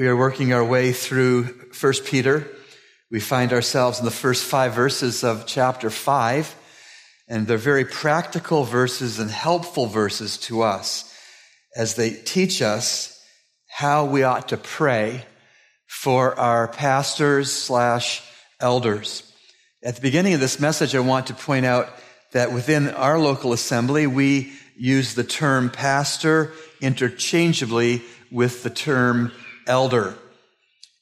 We are working our way through 1 Peter. We find ourselves in the first five verses of chapter 5, and they're very practical verses and helpful verses to us as they teach us how we ought to pray for our pastors slash elders. At the beginning of this message, I want to point out that within our local assembly, we use the term pastor interchangeably with the term elder.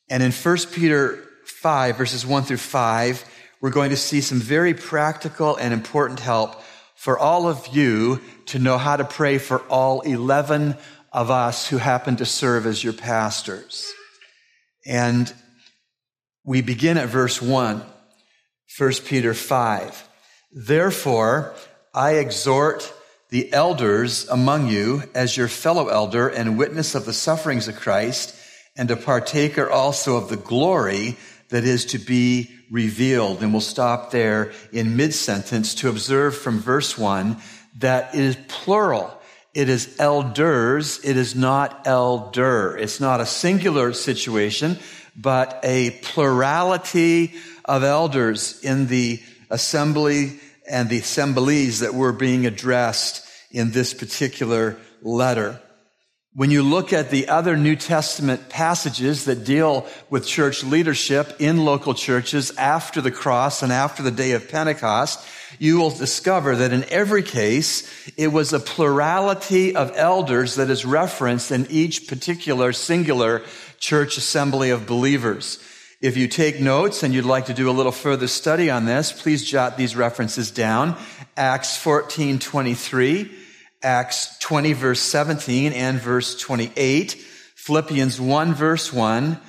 And in 1 Peter 5, verses 1 through 5, we're going to see some very practical and important help for all of you to know how to pray for all 11 of us who happen to serve as your pastors. And we begin at verse 1, 1 Peter 5. Therefore, I exhort the elders among you as your fellow elder and witness of the sufferings of Christ and a partaker also of the glory that is to be revealed. And we'll stop there in mid sentence to observe from verse one that it is plural. It is elders. It is not elder. It's not a singular situation, but a plurality of elders in the assembly and the assemblies that were being addressed in this particular letter. When you look at the other New Testament passages that deal with church leadership in local churches after the cross and after the day of Pentecost, you will discover that in every case, it was a plurality of elders that is referenced in each particular singular church assembly of believers. If you take notes and you'd like to do a little further study on this, please jot these references down. Acts 14, 23, Acts 20 verse 17 and verse 28, Philippians 1 verse 1,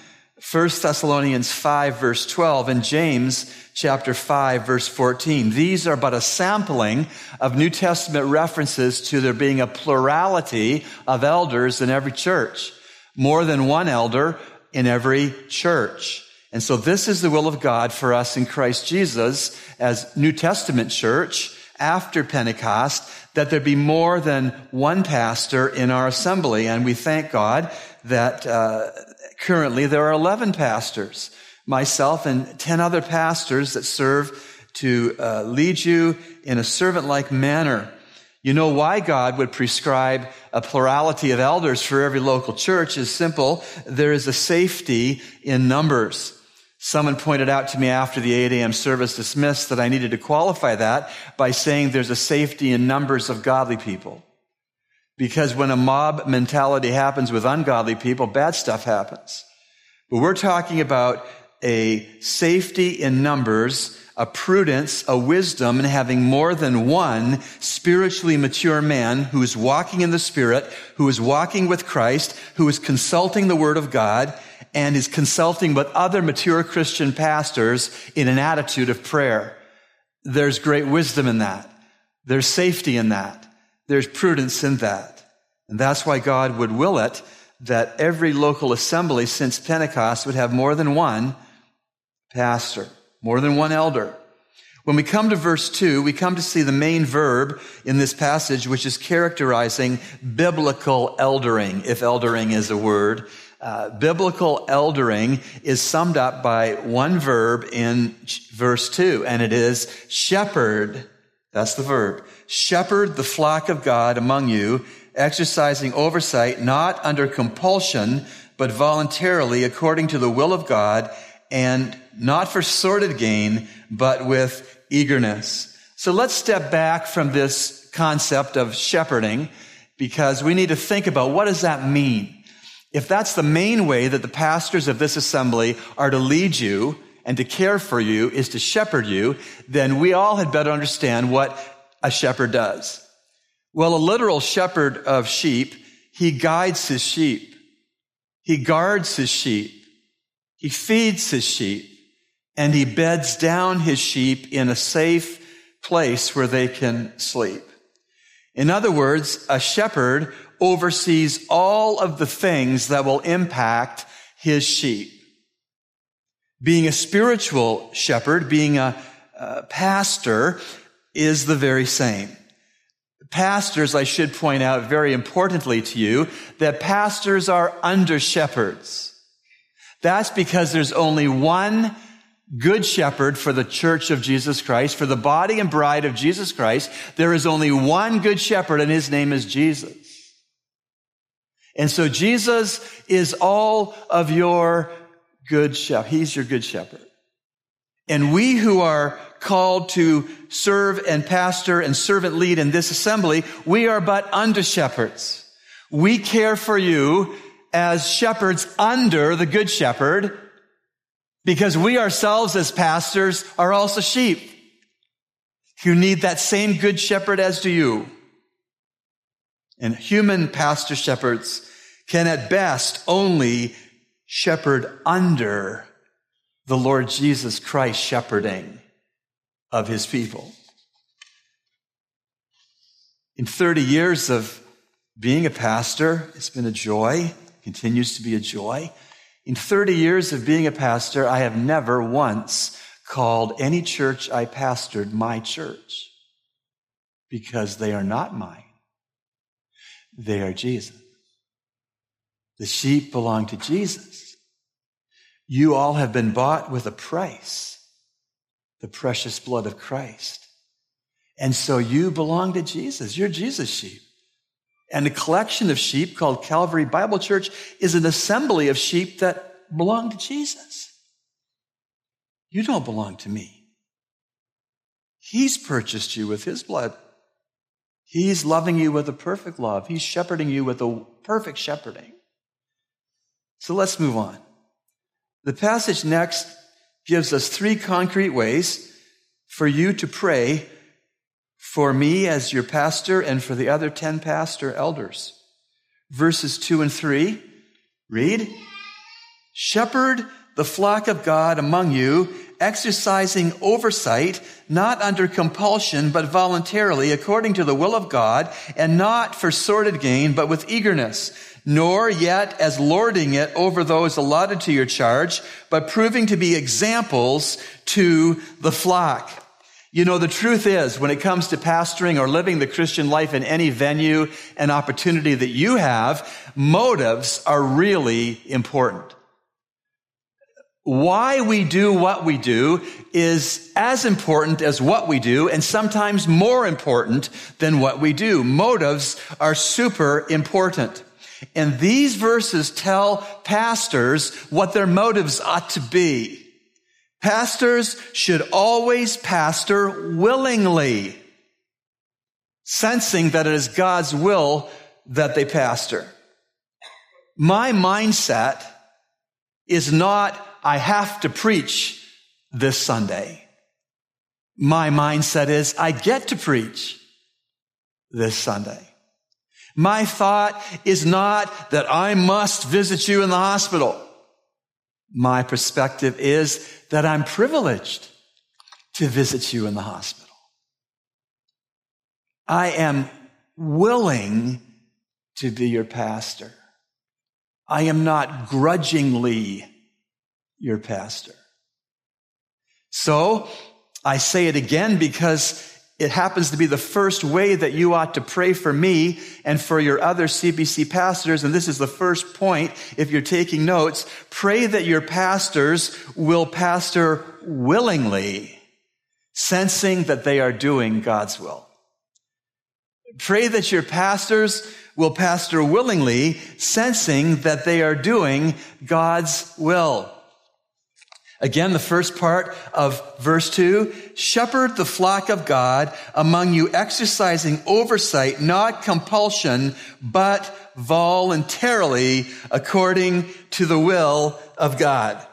1 Thessalonians 5 verse 12, and James chapter 5 verse 14. These are but a sampling of New Testament references to there being a plurality of elders in every church. More than one elder in every church. And so this is the will of God for us in Christ Jesus as New Testament church after Pentecost that there be more than one pastor in our assembly. And we thank God that uh, currently there are 11 pastors, myself and 10 other pastors that serve to uh, lead you in a servant like manner. You know why God would prescribe a plurality of elders for every local church is simple. There is a safety in numbers. Someone pointed out to me after the 8 a.m. service dismissed that I needed to qualify that by saying there's a safety in numbers of godly people. Because when a mob mentality happens with ungodly people, bad stuff happens. But we're talking about a safety in numbers, a prudence, a wisdom in having more than one spiritually mature man who is walking in the Spirit, who is walking with Christ, who is consulting the Word of God, and is consulting with other mature Christian pastors in an attitude of prayer. There's great wisdom in that. There's safety in that. There's prudence in that. And that's why God would will it that every local assembly since Pentecost would have more than one pastor, more than one elder. When we come to verse 2, we come to see the main verb in this passage, which is characterizing biblical eldering, if eldering is a word. Uh, biblical eldering is summed up by one verb in verse 2, and it is shepherd. That's the verb. Shepherd the flock of God among you, exercising oversight not under compulsion, but voluntarily according to the will of God, and not for sordid gain, but with eagerness. So let's step back from this concept of shepherding because we need to think about what does that mean? If that's the main way that the pastors of this assembly are to lead you and to care for you is to shepherd you, then we all had better understand what a shepherd does. Well, a literal shepherd of sheep, he guides his sheep. He guards his sheep. He feeds his sheep and he beds down his sheep in a safe place where they can sleep. In other words, a shepherd oversees all of the things that will impact his sheep. Being a spiritual shepherd, being a, a pastor is the very same. Pastors, I should point out very importantly to you that pastors are under shepherds. That's because there's only one good shepherd for the church of Jesus Christ, for the body and bride of Jesus Christ. There is only one good shepherd and his name is Jesus. And so Jesus is all of your good shepherd. He's your good shepherd. And we who are called to serve and pastor and servant lead in this assembly, we are but under shepherds. We care for you as shepherds under the good shepherd because we ourselves as pastors are also sheep who need that same good shepherd as do you. And human pastor shepherds can at best only shepherd under the Lord Jesus Christ shepherding of his people. In 30 years of being a pastor, it's been a joy, continues to be a joy. In 30 years of being a pastor, I have never once called any church I pastored my church because they are not mine. They are Jesus. The sheep belong to Jesus. You all have been bought with a price, the precious blood of Christ. And so you belong to Jesus. You're Jesus' sheep. And a collection of sheep called Calvary Bible Church is an assembly of sheep that belong to Jesus. You don't belong to me. He's purchased you with his blood. He's loving you with a perfect love. He's shepherding you with a perfect shepherding. So let's move on. The passage next gives us three concrete ways for you to pray for me as your pastor and for the other 10 pastor elders. Verses 2 and 3 read, Shepherd the flock of God among you, exercising oversight, not under compulsion, but voluntarily, according to the will of God, and not for sordid gain, but with eagerness, nor yet as lording it over those allotted to your charge, but proving to be examples to the flock. You know, the truth is, when it comes to pastoring or living the Christian life in any venue and opportunity that you have, motives are really important. Why we do what we do is as important as what we do and sometimes more important than what we do. Motives are super important. And these verses tell pastors what their motives ought to be. Pastors should always pastor willingly, sensing that it is God's will that they pastor. My mindset is not, I have to preach this Sunday. My mindset is, I get to preach this Sunday. My thought is not that I must visit you in the hospital. My perspective is that I'm privileged to visit you in the hospital. I am willing to be your pastor. I am not grudgingly your pastor. So I say it again because it happens to be the first way that you ought to pray for me and for your other CBC pastors. And this is the first point. If you're taking notes, pray that your pastors will pastor willingly, sensing that they are doing God's will. Pray that your pastors will pastor willingly, sensing that they are doing God's will. Again, the first part of verse two, shepherd the flock of God among you, exercising oversight, not compulsion, but voluntarily according to the will of God.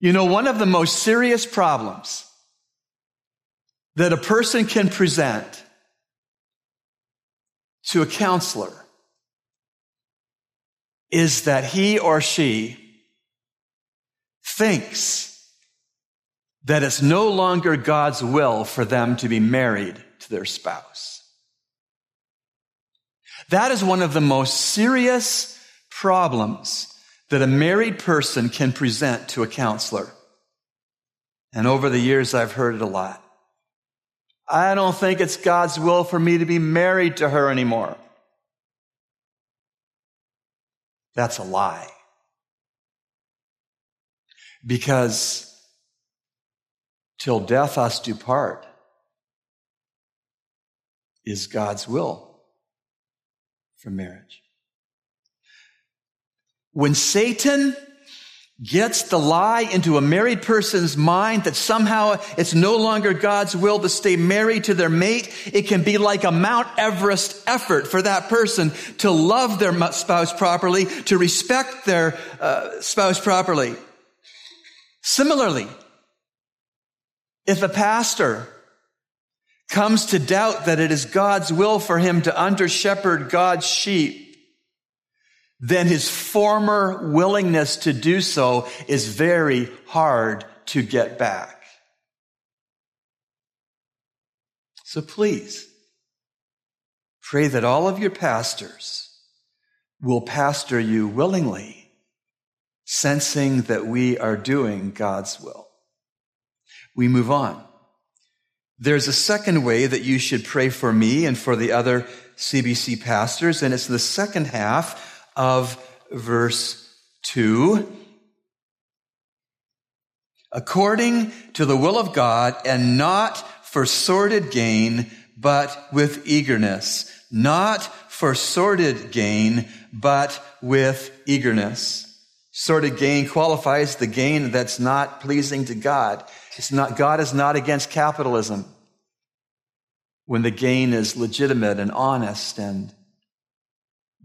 You know, one of the most serious problems that a person can present to a counselor is that he or she thinks that it's no longer God's will for them to be married to their spouse. That is one of the most serious problems that a married person can present to a counselor. And over the years, I've heard it a lot. I don't think it's God's will for me to be married to her anymore. That's a lie. Because till death us do part is God's will for marriage. When Satan gets the lie into a married person's mind that somehow it's no longer God's will to stay married to their mate, it can be like a Mount Everest effort for that person to love their spouse properly, to respect their uh, spouse properly. Similarly, if a pastor comes to doubt that it is God's will for him to under shepherd God's sheep, then his former willingness to do so is very hard to get back. So please, pray that all of your pastors will pastor you willingly, sensing that we are doing God's will. We move on. There's a second way that you should pray for me and for the other CBC pastors, and it's the second half of verse 2. According to the will of God and not for sordid gain, but with eagerness. Not for sordid gain, but with eagerness. Sordid gain qualifies the gain that's not pleasing to God. It's not, God is not against capitalism when the gain is legitimate and honest and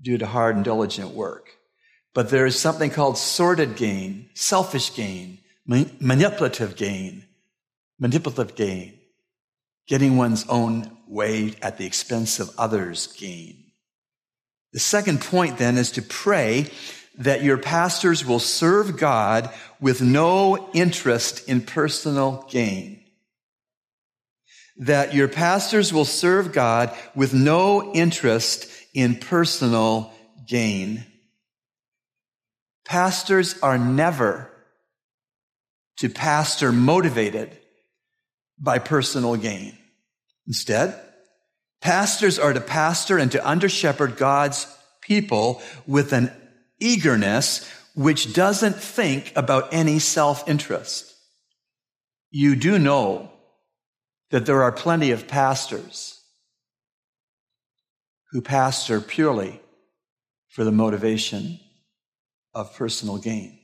due to hard and diligent work. But there is something called sordid gain, selfish gain, manipulative gain, manipulative gain, getting one's own way at the expense of others' gain. The second point then is to pray that your pastors will serve God with no interest in personal gain. That your pastors will serve God with no interest in personal gain. Pastors are never to pastor motivated by personal gain. Instead, pastors are to pastor and to under shepherd God's people with an eagerness which doesn't think about any self interest. You do know that there are plenty of pastors who pastor purely for the motivation of personal gain.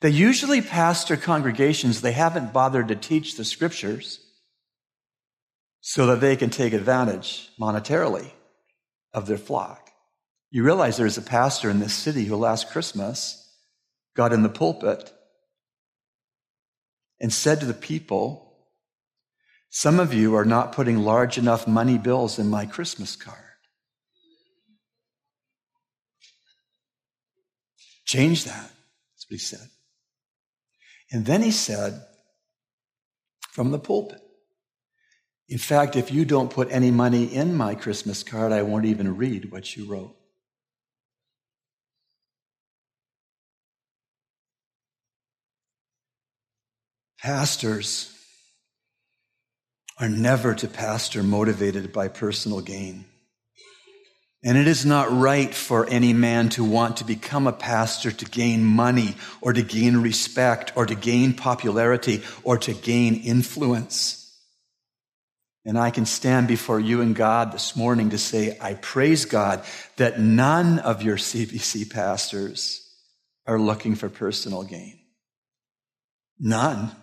They usually pastor congregations they haven't bothered to teach the scriptures so that they can take advantage monetarily of their flock. You realize there's a pastor in this city who last Christmas got in the pulpit and said to the people, some of you are not putting large enough money bills in my Christmas card. Change that. That's what he said. And then he said, from the pulpit, in fact, if you don't put any money in my Christmas card, I won't even read what you wrote. Pastors are never to pastor motivated by personal gain. And it is not right for any man to want to become a pastor to gain money or to gain respect or to gain popularity or to gain influence. And I can stand before you and God this morning to say, I praise God that none of your CBC pastors are looking for personal gain. None.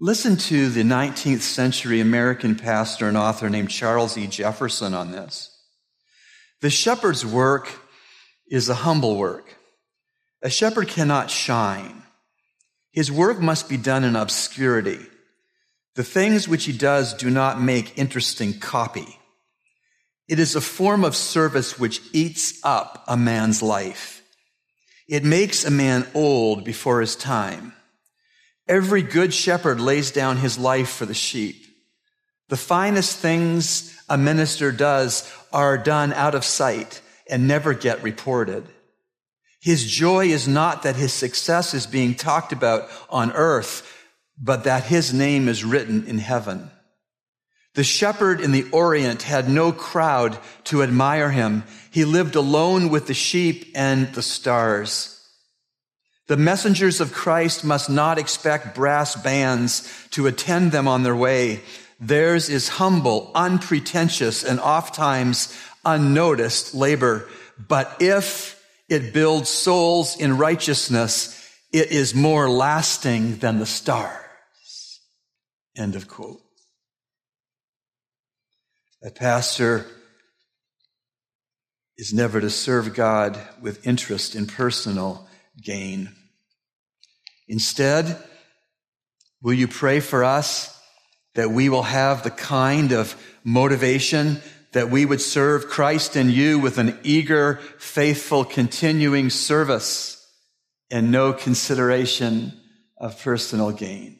Listen to the 19th century American pastor and author named Charles E. Jefferson on this. The shepherd's work is a humble work. A shepherd cannot shine. His work must be done in obscurity. The things which he does do not make interesting copy. It is a form of service which eats up a man's life. It makes a man old before his time. Every good shepherd lays down his life for the sheep. The finest things a minister does are done out of sight and never get reported. His joy is not that his success is being talked about on earth, but that his name is written in heaven. The shepherd in the Orient had no crowd to admire him. He lived alone with the sheep and the stars. The messengers of Christ must not expect brass bands to attend them on their way. Theirs is humble, unpretentious, and oftentimes unnoticed labor. But if it builds souls in righteousness, it is more lasting than the stars. End of quote. A pastor is never to serve God with interest in personal gain. Instead, will you pray for us that we will have the kind of motivation that we would serve Christ and you with an eager, faithful, continuing service and no consideration of personal gain.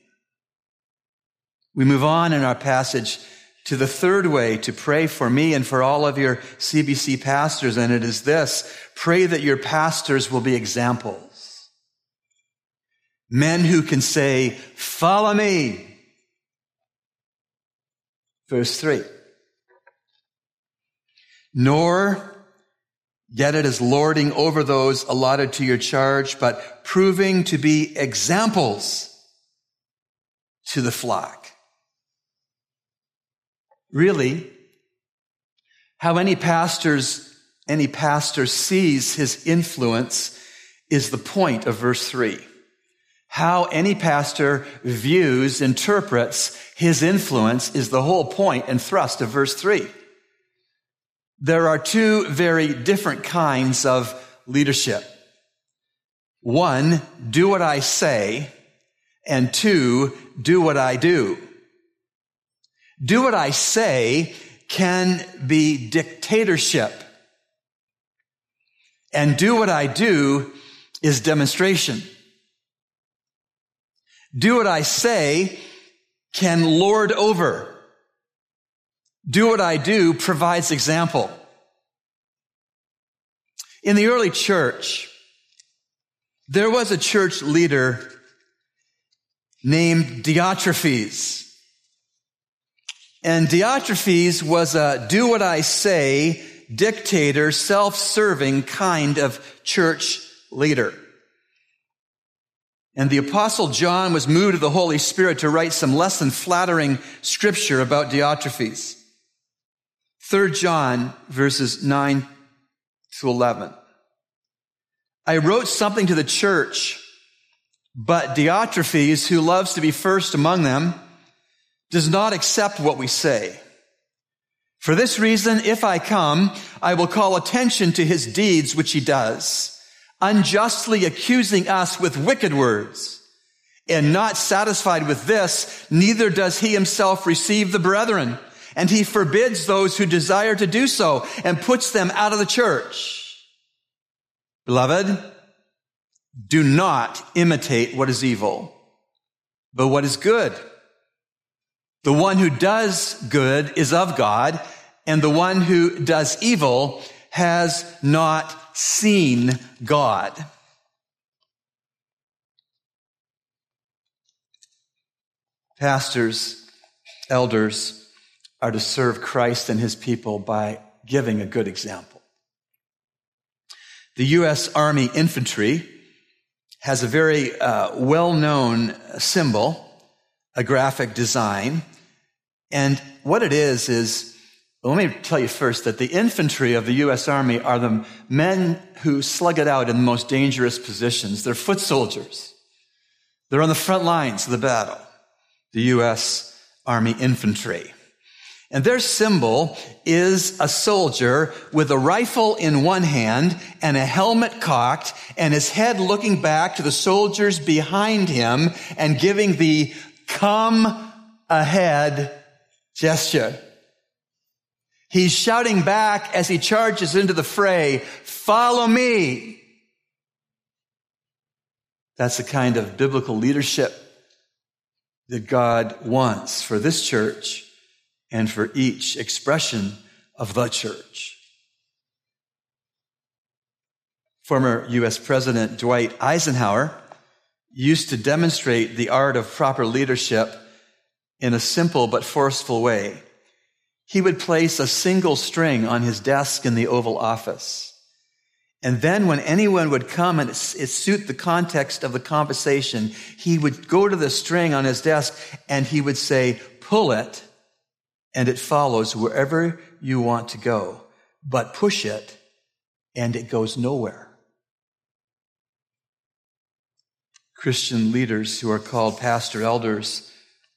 We move on in our passage to the third way to pray for me and for all of your CBC pastors, and it is this pray that your pastors will be examples. Men who can say, Follow me. Verse 3. Nor yet it is lording over those allotted to your charge, but proving to be examples to the flock. Really, how any pastors, any pastor sees his influence is the point of verse three. How any pastor views, interprets his influence is the whole point and thrust of verse three. There are two very different kinds of leadership. One, do what I say, and two, do what I do. Do what I say can be dictatorship. And do what I do is demonstration. Do what I say can lord over. Do what I do provides example. In the early church, there was a church leader named Diotrephes. And Diotrephes was a do what I say, dictator, self-serving kind of church leader. And the apostle John was moved of the Holy Spirit to write some less than flattering scripture about Diotrephes. 3 John verses 9 to 11. I wrote something to the church, but Diotrephes, who loves to be first among them, does not accept what we say. For this reason, if I come, I will call attention to his deeds, which he does, unjustly accusing us with wicked words. And not satisfied with this, neither does he himself receive the brethren. And he forbids those who desire to do so and puts them out of the church. Beloved, do not imitate what is evil, but what is good. The one who does good is of God, and the one who does evil has not seen God. Pastors, elders are to serve Christ and his people by giving a good example. The U.S. Army Infantry has a very uh, well known symbol, a graphic design and what it is, is, well, let me tell you first that the infantry of the U.S. Army are the men who slug it out in the most dangerous positions. They're foot soldiers. They're on the front lines of the battle. The U.S. Army infantry. And their symbol is a soldier with a rifle in one hand and a helmet cocked and his head looking back to the soldiers behind him and giving the come ahead gesture. He's shouting back as he charges into the fray, follow me. That's the kind of biblical leadership that God wants for this church and for each expression of the church. Former U.S. President Dwight Eisenhower used to demonstrate the art of proper leadership in a simple but forceful way. He would place a single string on his desk in the Oval Office. And then when anyone would come and it suit the context of the conversation, he would go to the string on his desk and he would say, pull it and it follows wherever you want to go, but push it and it goes nowhere. Christian leaders who are called pastor elders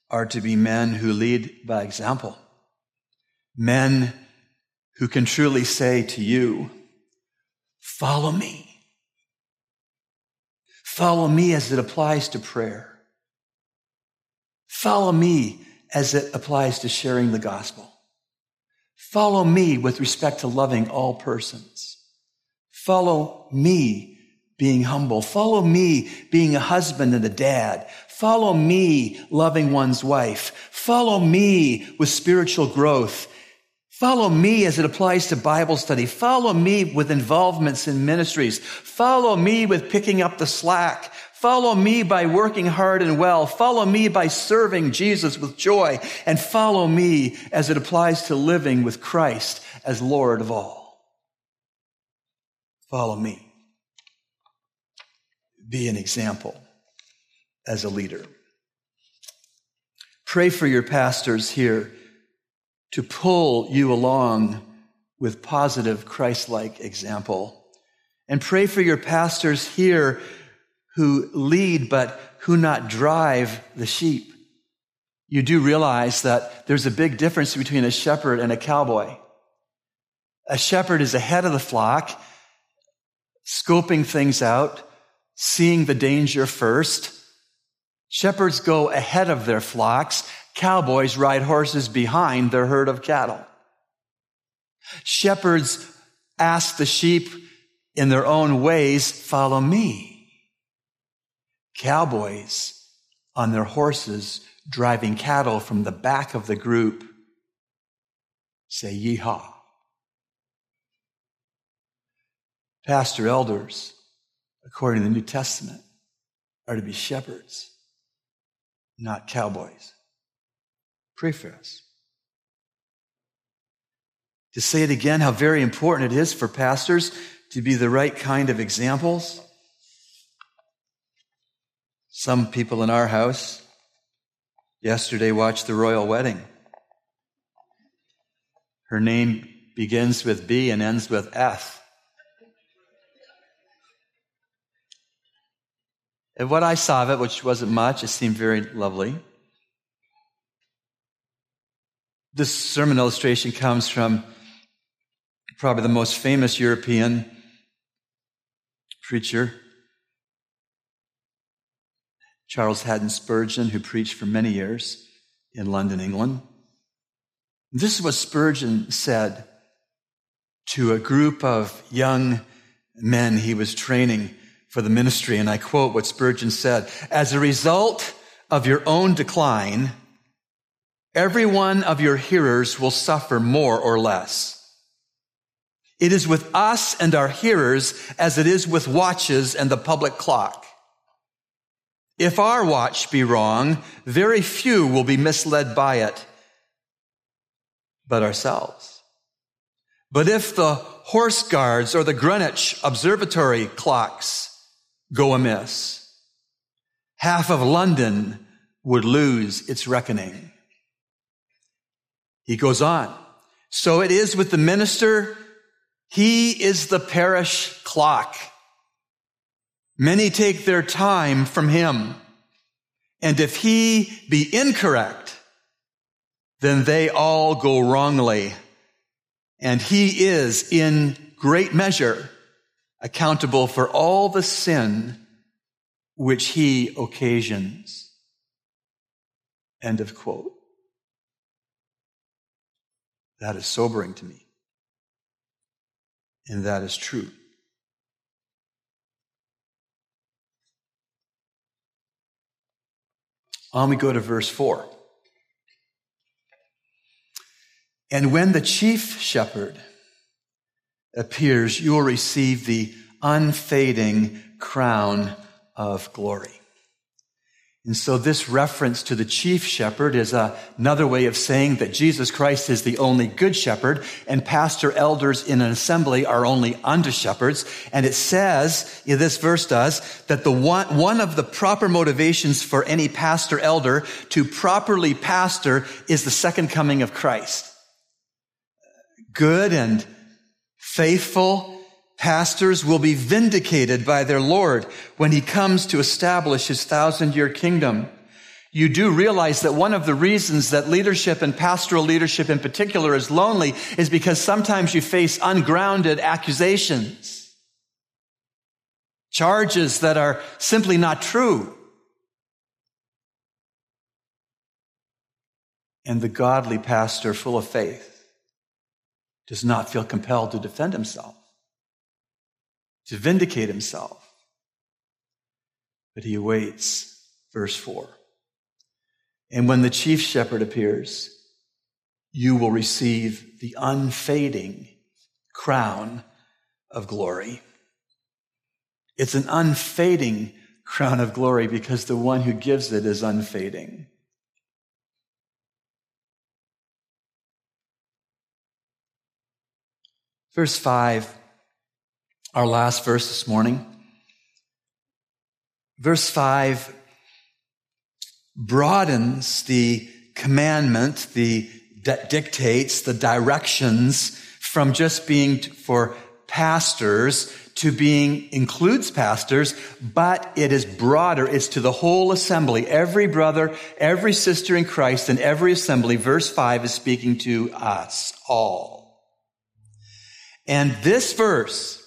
are to be men who lead by example. Men who can truly say to you, follow me. Follow me as it applies to prayer. Follow me as it applies to sharing the gospel. Follow me with respect to loving all persons. Follow me being humble. Follow me being a husband and a dad. Follow me loving one's wife. Follow me with spiritual growth. Follow me as it applies to Bible study. Follow me with involvements in ministries. Follow me with picking up the slack. Follow me by working hard and well. Follow me by serving Jesus with joy. And follow me as it applies to living with Christ as Lord of all. Follow me. Be an example as a leader. Pray for your pastors here to pull you along with positive Christ-like example. And pray for your pastors here who lead but who not drive the sheep. You do realize that there's a big difference between a shepherd and a cowboy. A shepherd is ahead of the flock, scoping things out, seeing the danger first. Shepherds go ahead of their flocks. Cowboys ride horses behind their herd of cattle. Shepherds ask the sheep in their own ways, follow me cowboys on their horses driving cattle from the back of the group say yeehaw. Pastor elders, according to the New Testament, are to be shepherds, not cowboys. Pray for us. To say it again, how very important it is for pastors to be the right kind of examples some people in our house yesterday watched the royal wedding. Her name begins with B and ends with F. And what I saw of it, which wasn't much, it seemed very lovely. This sermon illustration comes from probably the most famous European preacher, Charles Haddon Spurgeon, who preached for many years in London, England. This is what Spurgeon said to a group of young men he was training for the ministry. And I quote what Spurgeon said As a result of your own decline, every one of your hearers will suffer more or less. It is with us and our hearers as it is with watches and the public clock. If our watch be wrong, very few will be misled by it, but ourselves. But if the horse guards or the Greenwich observatory clocks go amiss, half of London would lose its reckoning. He goes on. So it is with the minister. He is the parish clock. Many take their time from him. And if he be incorrect, then they all go wrongly. And he is in great measure accountable for all the sin which he occasions. End of quote. That is sobering to me. And that is true. On we go to verse 4. And when the chief shepherd appears, you will receive the unfading crown of glory. And so this reference to the chief shepherd is another way of saying that Jesus Christ is the only good shepherd and pastor elders in an assembly are only under shepherds. And it says, this verse does, that the one, one of the proper motivations for any pastor elder to properly pastor is the second coming of Christ. Good and faithful Pastors will be vindicated by their Lord when he comes to establish his thousand year kingdom. You do realize that one of the reasons that leadership and pastoral leadership in particular is lonely is because sometimes you face ungrounded accusations, charges that are simply not true. And the godly pastor, full of faith, does not feel compelled to defend himself to vindicate himself. But he awaits. Verse 4. And when the chief shepherd appears, you will receive the unfading crown of glory. It's an unfading crown of glory because the one who gives it is unfading. Verse 5 our last verse this morning. Verse 5 broadens the commandment, the that dictates, the directions from just being for pastors to being includes pastors, but it is broader. It's to the whole assembly. Every brother, every sister in Christ and every assembly. Verse 5 is speaking to us all. And this verse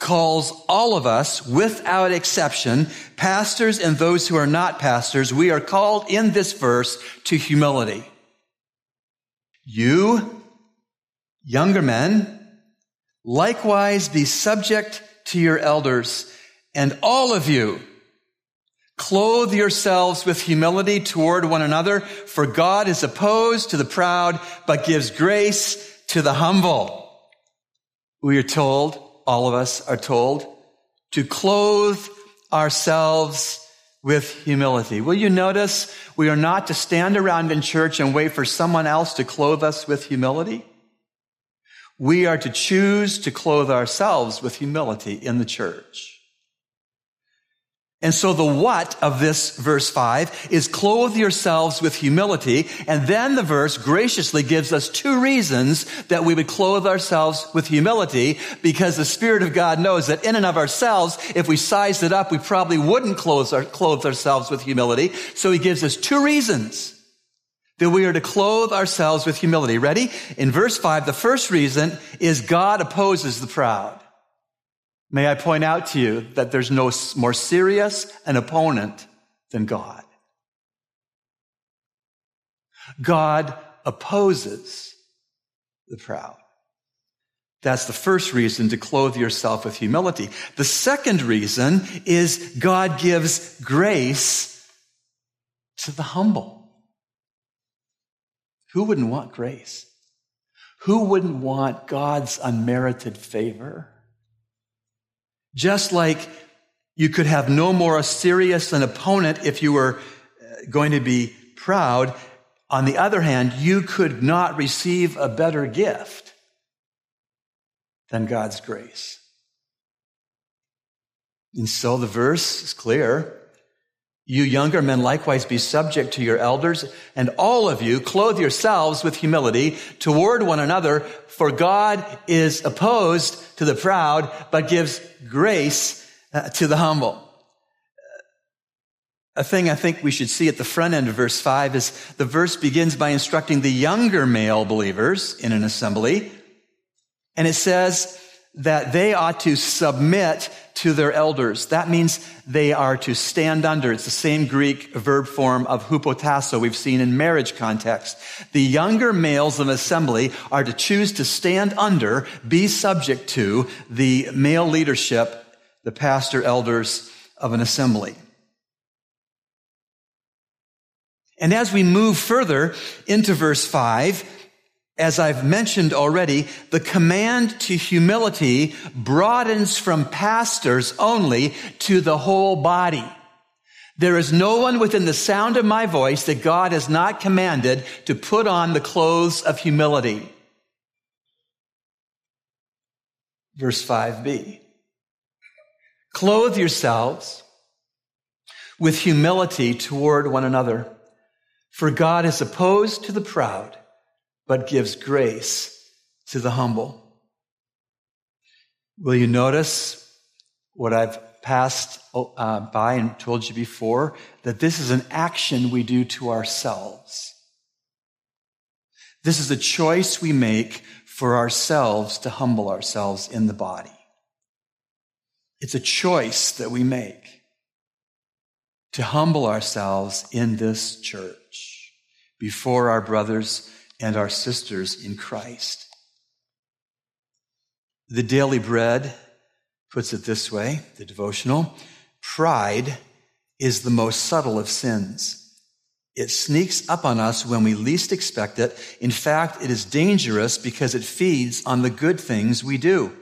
calls all of us, without exception, pastors and those who are not pastors, we are called in this verse to humility. You, younger men, likewise be subject to your elders, and all of you, clothe yourselves with humility toward one another, for God is opposed to the proud, but gives grace to the humble. We are told all of us are told, to clothe ourselves with humility. Will you notice we are not to stand around in church and wait for someone else to clothe us with humility? We are to choose to clothe ourselves with humility in the church. And so the what of this verse 5 is clothe yourselves with humility. And then the verse graciously gives us two reasons that we would clothe ourselves with humility because the Spirit of God knows that in and of ourselves, if we sized it up, we probably wouldn't clothe, our, clothe ourselves with humility. So he gives us two reasons that we are to clothe ourselves with humility. Ready? In verse 5, the first reason is God opposes the proud. May I point out to you that there's no more serious an opponent than God. God opposes the proud. That's the first reason to clothe yourself with humility. The second reason is God gives grace to the humble. Who wouldn't want grace? Who wouldn't want God's unmerited favor? Just like you could have no more serious an opponent if you were uh, going to be proud. On the other hand, you could not receive a better gift than God's grace. And so the verse is clear. You younger men likewise be subject to your elders, and all of you clothe yourselves with humility toward one another, for God is opposed to the proud, but gives grace uh, to the humble. A thing I think we should see at the front end of verse 5 is the verse begins by instructing the younger male believers in an assembly, and it says, that they ought to submit to their elders. That means they are to stand under. It's the same Greek verb form of hupotasso we've seen in marriage context. The younger males of assembly are to choose to stand under, be subject to the male leadership, the pastor elders of an assembly. And as we move further into verse 5, as I've mentioned already, the command to humility broadens from pastors only to the whole body. There is no one within the sound of my voice that God has not commanded to put on the clothes of humility. Verse 5b. Clothe yourselves with humility toward one another. For God is opposed to the proud, but gives grace to the humble. Will you notice what I've passed uh, by and told you before? That this is an action we do to ourselves. This is a choice we make for ourselves to humble ourselves in the body. It's a choice that we make to humble ourselves in this church before our brothers and our sisters in Christ. The daily bread puts it this way, the devotional, pride is the most subtle of sins. It sneaks up on us when we least expect it. In fact, it is dangerous because it feeds on the good things we do.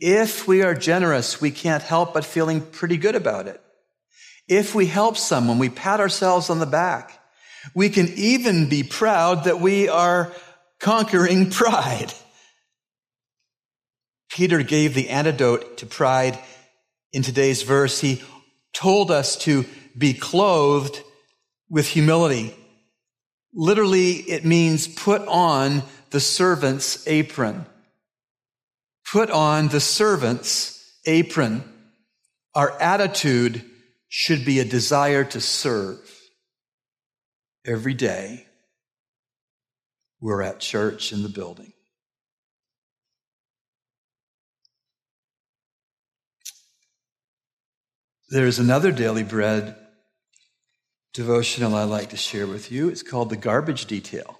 If we are generous, we can't help but feeling pretty good about it. If we help someone, we pat ourselves on the back. We can even be proud that we are conquering pride. Peter gave the antidote to pride in today's verse. He told us to be clothed with humility. Literally, it means put on the servant's apron put on the servant's apron. Our attitude should be a desire to serve. Every day, we're at church in the building. There's another daily bread devotional I'd like to share with you. It's called The Garbage Detail.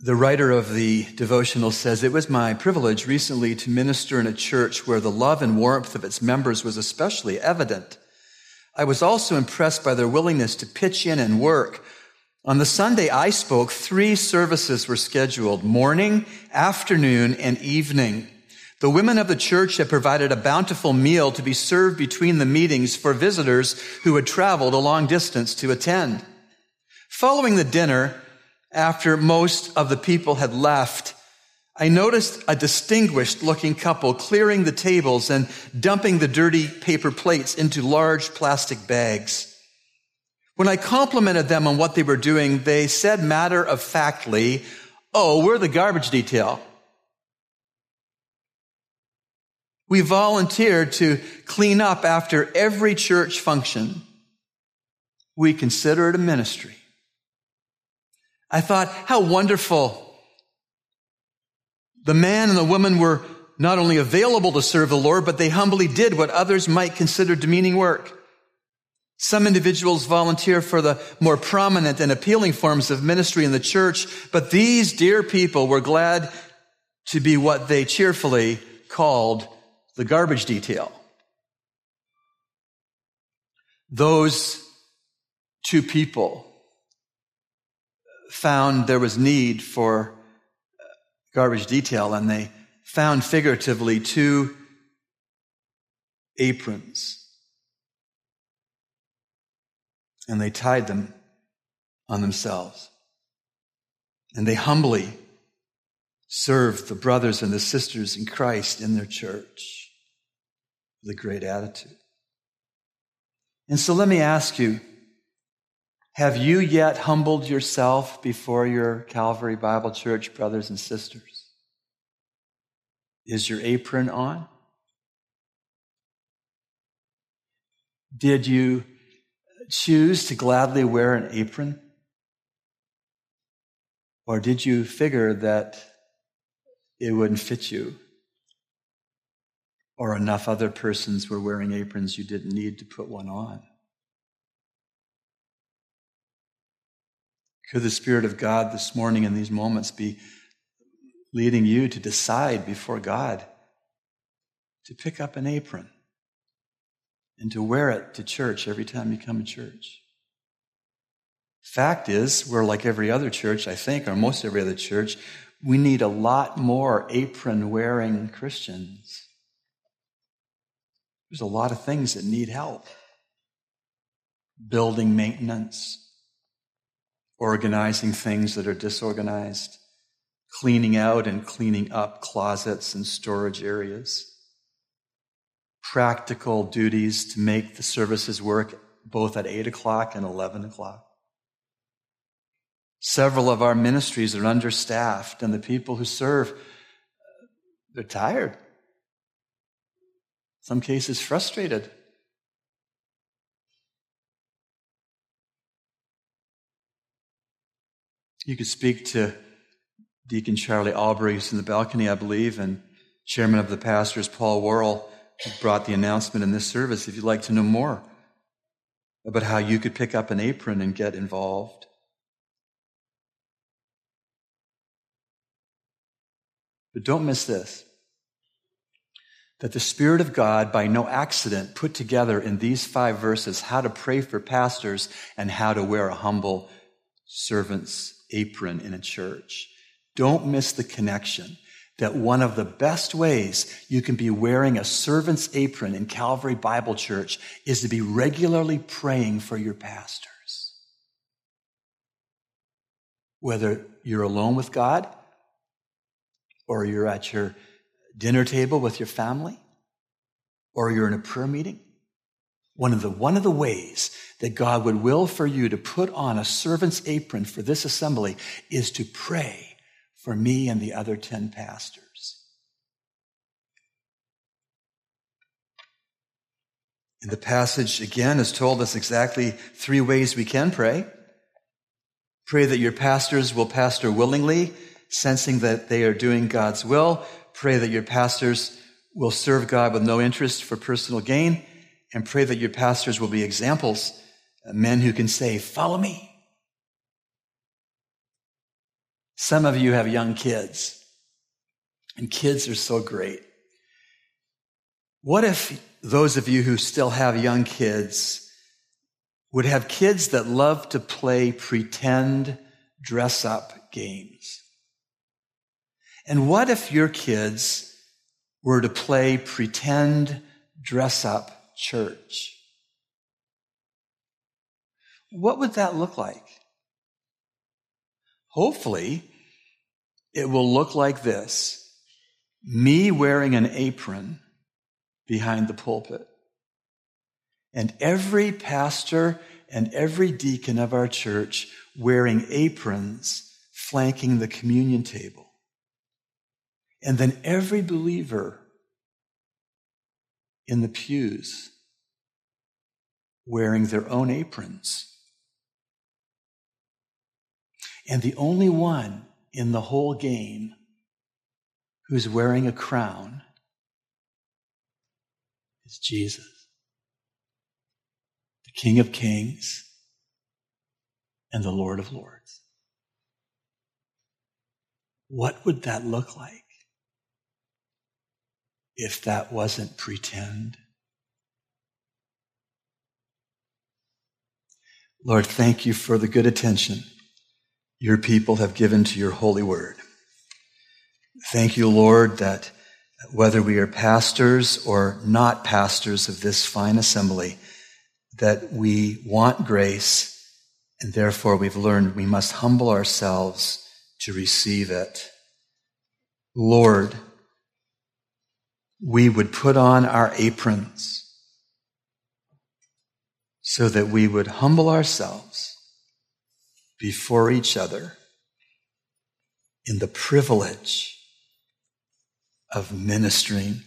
The writer of the devotional says, It was my privilege recently to minister in a church where the love and warmth of its members was especially evident. I was also impressed by their willingness to pitch in and work. On the Sunday I spoke, three services were scheduled morning, afternoon, and evening. The women of the church had provided a bountiful meal to be served between the meetings for visitors who had traveled a long distance to attend. Following the dinner, after most of the people had left, I noticed a distinguished looking couple clearing the tables and dumping the dirty paper plates into large plastic bags. When I complimented them on what they were doing, they said matter of factly, Oh, we're the garbage detail. We volunteered to clean up after every church function. We consider it a ministry. I thought, how wonderful. The man and the woman were not only available to serve the Lord, but they humbly did what others might consider demeaning work. Some individuals volunteer for the more prominent and appealing forms of ministry in the church, but these dear people were glad to be what they cheerfully called the garbage detail. Those two people found there was need for garbage detail and they found figuratively two aprons and they tied them on themselves. And they humbly served the brothers and the sisters in Christ in their church with a great attitude. And so let me ask you, have you yet humbled yourself before your Calvary Bible Church brothers and sisters? Is your apron on? Did you choose to gladly wear an apron? Or did you figure that it wouldn't fit you? Or enough other persons were wearing aprons you didn't need to put one on? Could the Spirit of God this morning in these moments be leading you to decide before God to pick up an apron and to wear it to church every time you come to church? Fact is, we're like every other church, I think, or most every other church. We need a lot more apron wearing Christians. There's a lot of things that need help building maintenance, organizing things that are disorganized, cleaning out and cleaning up closets and storage areas, practical duties to make the services work both at 8 o'clock and 11 o'clock. Several of our ministries are understaffed, and the people who serve, they're tired. Some cases, frustrated. You could speak to Deacon Charlie Albury, who's in the balcony, I believe, and Chairman of the Pastors, Paul Worrell, brought the announcement in this service, if you'd like to know more about how you could pick up an apron and get involved. But don't miss this that the Spirit of God, by no accident, put together in these five verses how to pray for pastors and how to wear a humble servant's apron in a church. Don't miss the connection that one of the best ways you can be wearing a servant's apron in Calvary Bible Church is to be regularly praying for your pastors. Whether you're alone with God or you're at your dinner table with your family, or you're in a prayer meeting, one of the, one of the ways that God would will for you to put on a servant's apron for this assembly is to pray for me and the other 10 pastors. And the passage again has told us exactly three ways we can pray. Pray that your pastors will pastor willingly sensing that they are doing God's will. Pray that your pastors will serve God with no interest for personal gain. And pray that your pastors will be examples, uh, men who can say, Follow me. Some of you have young kids, and kids are so great. What if those of you who still have young kids would have kids that love to play pretend dress up games? And what if your kids were to play pretend dress up church? What would that look like? Hopefully, it will look like this me wearing an apron behind the pulpit. And every pastor and every deacon of our church wearing aprons flanking the communion table. And then every believer in the pews wearing their own aprons. And the only one in the whole game who's wearing a crown is Jesus, the King of Kings and the Lord of Lords. What would that look like? if that wasn't pretend? Lord, thank you for the good attention your people have given to your holy word. Thank you, Lord, that whether we are pastors or not pastors of this fine assembly, that we want grace and therefore we've learned we must humble ourselves to receive it. Lord, we would put on our aprons so that we would humble ourselves before each other in the privilege of ministering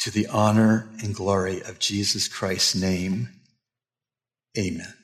to the honor and glory of Jesus Christ's name. Amen.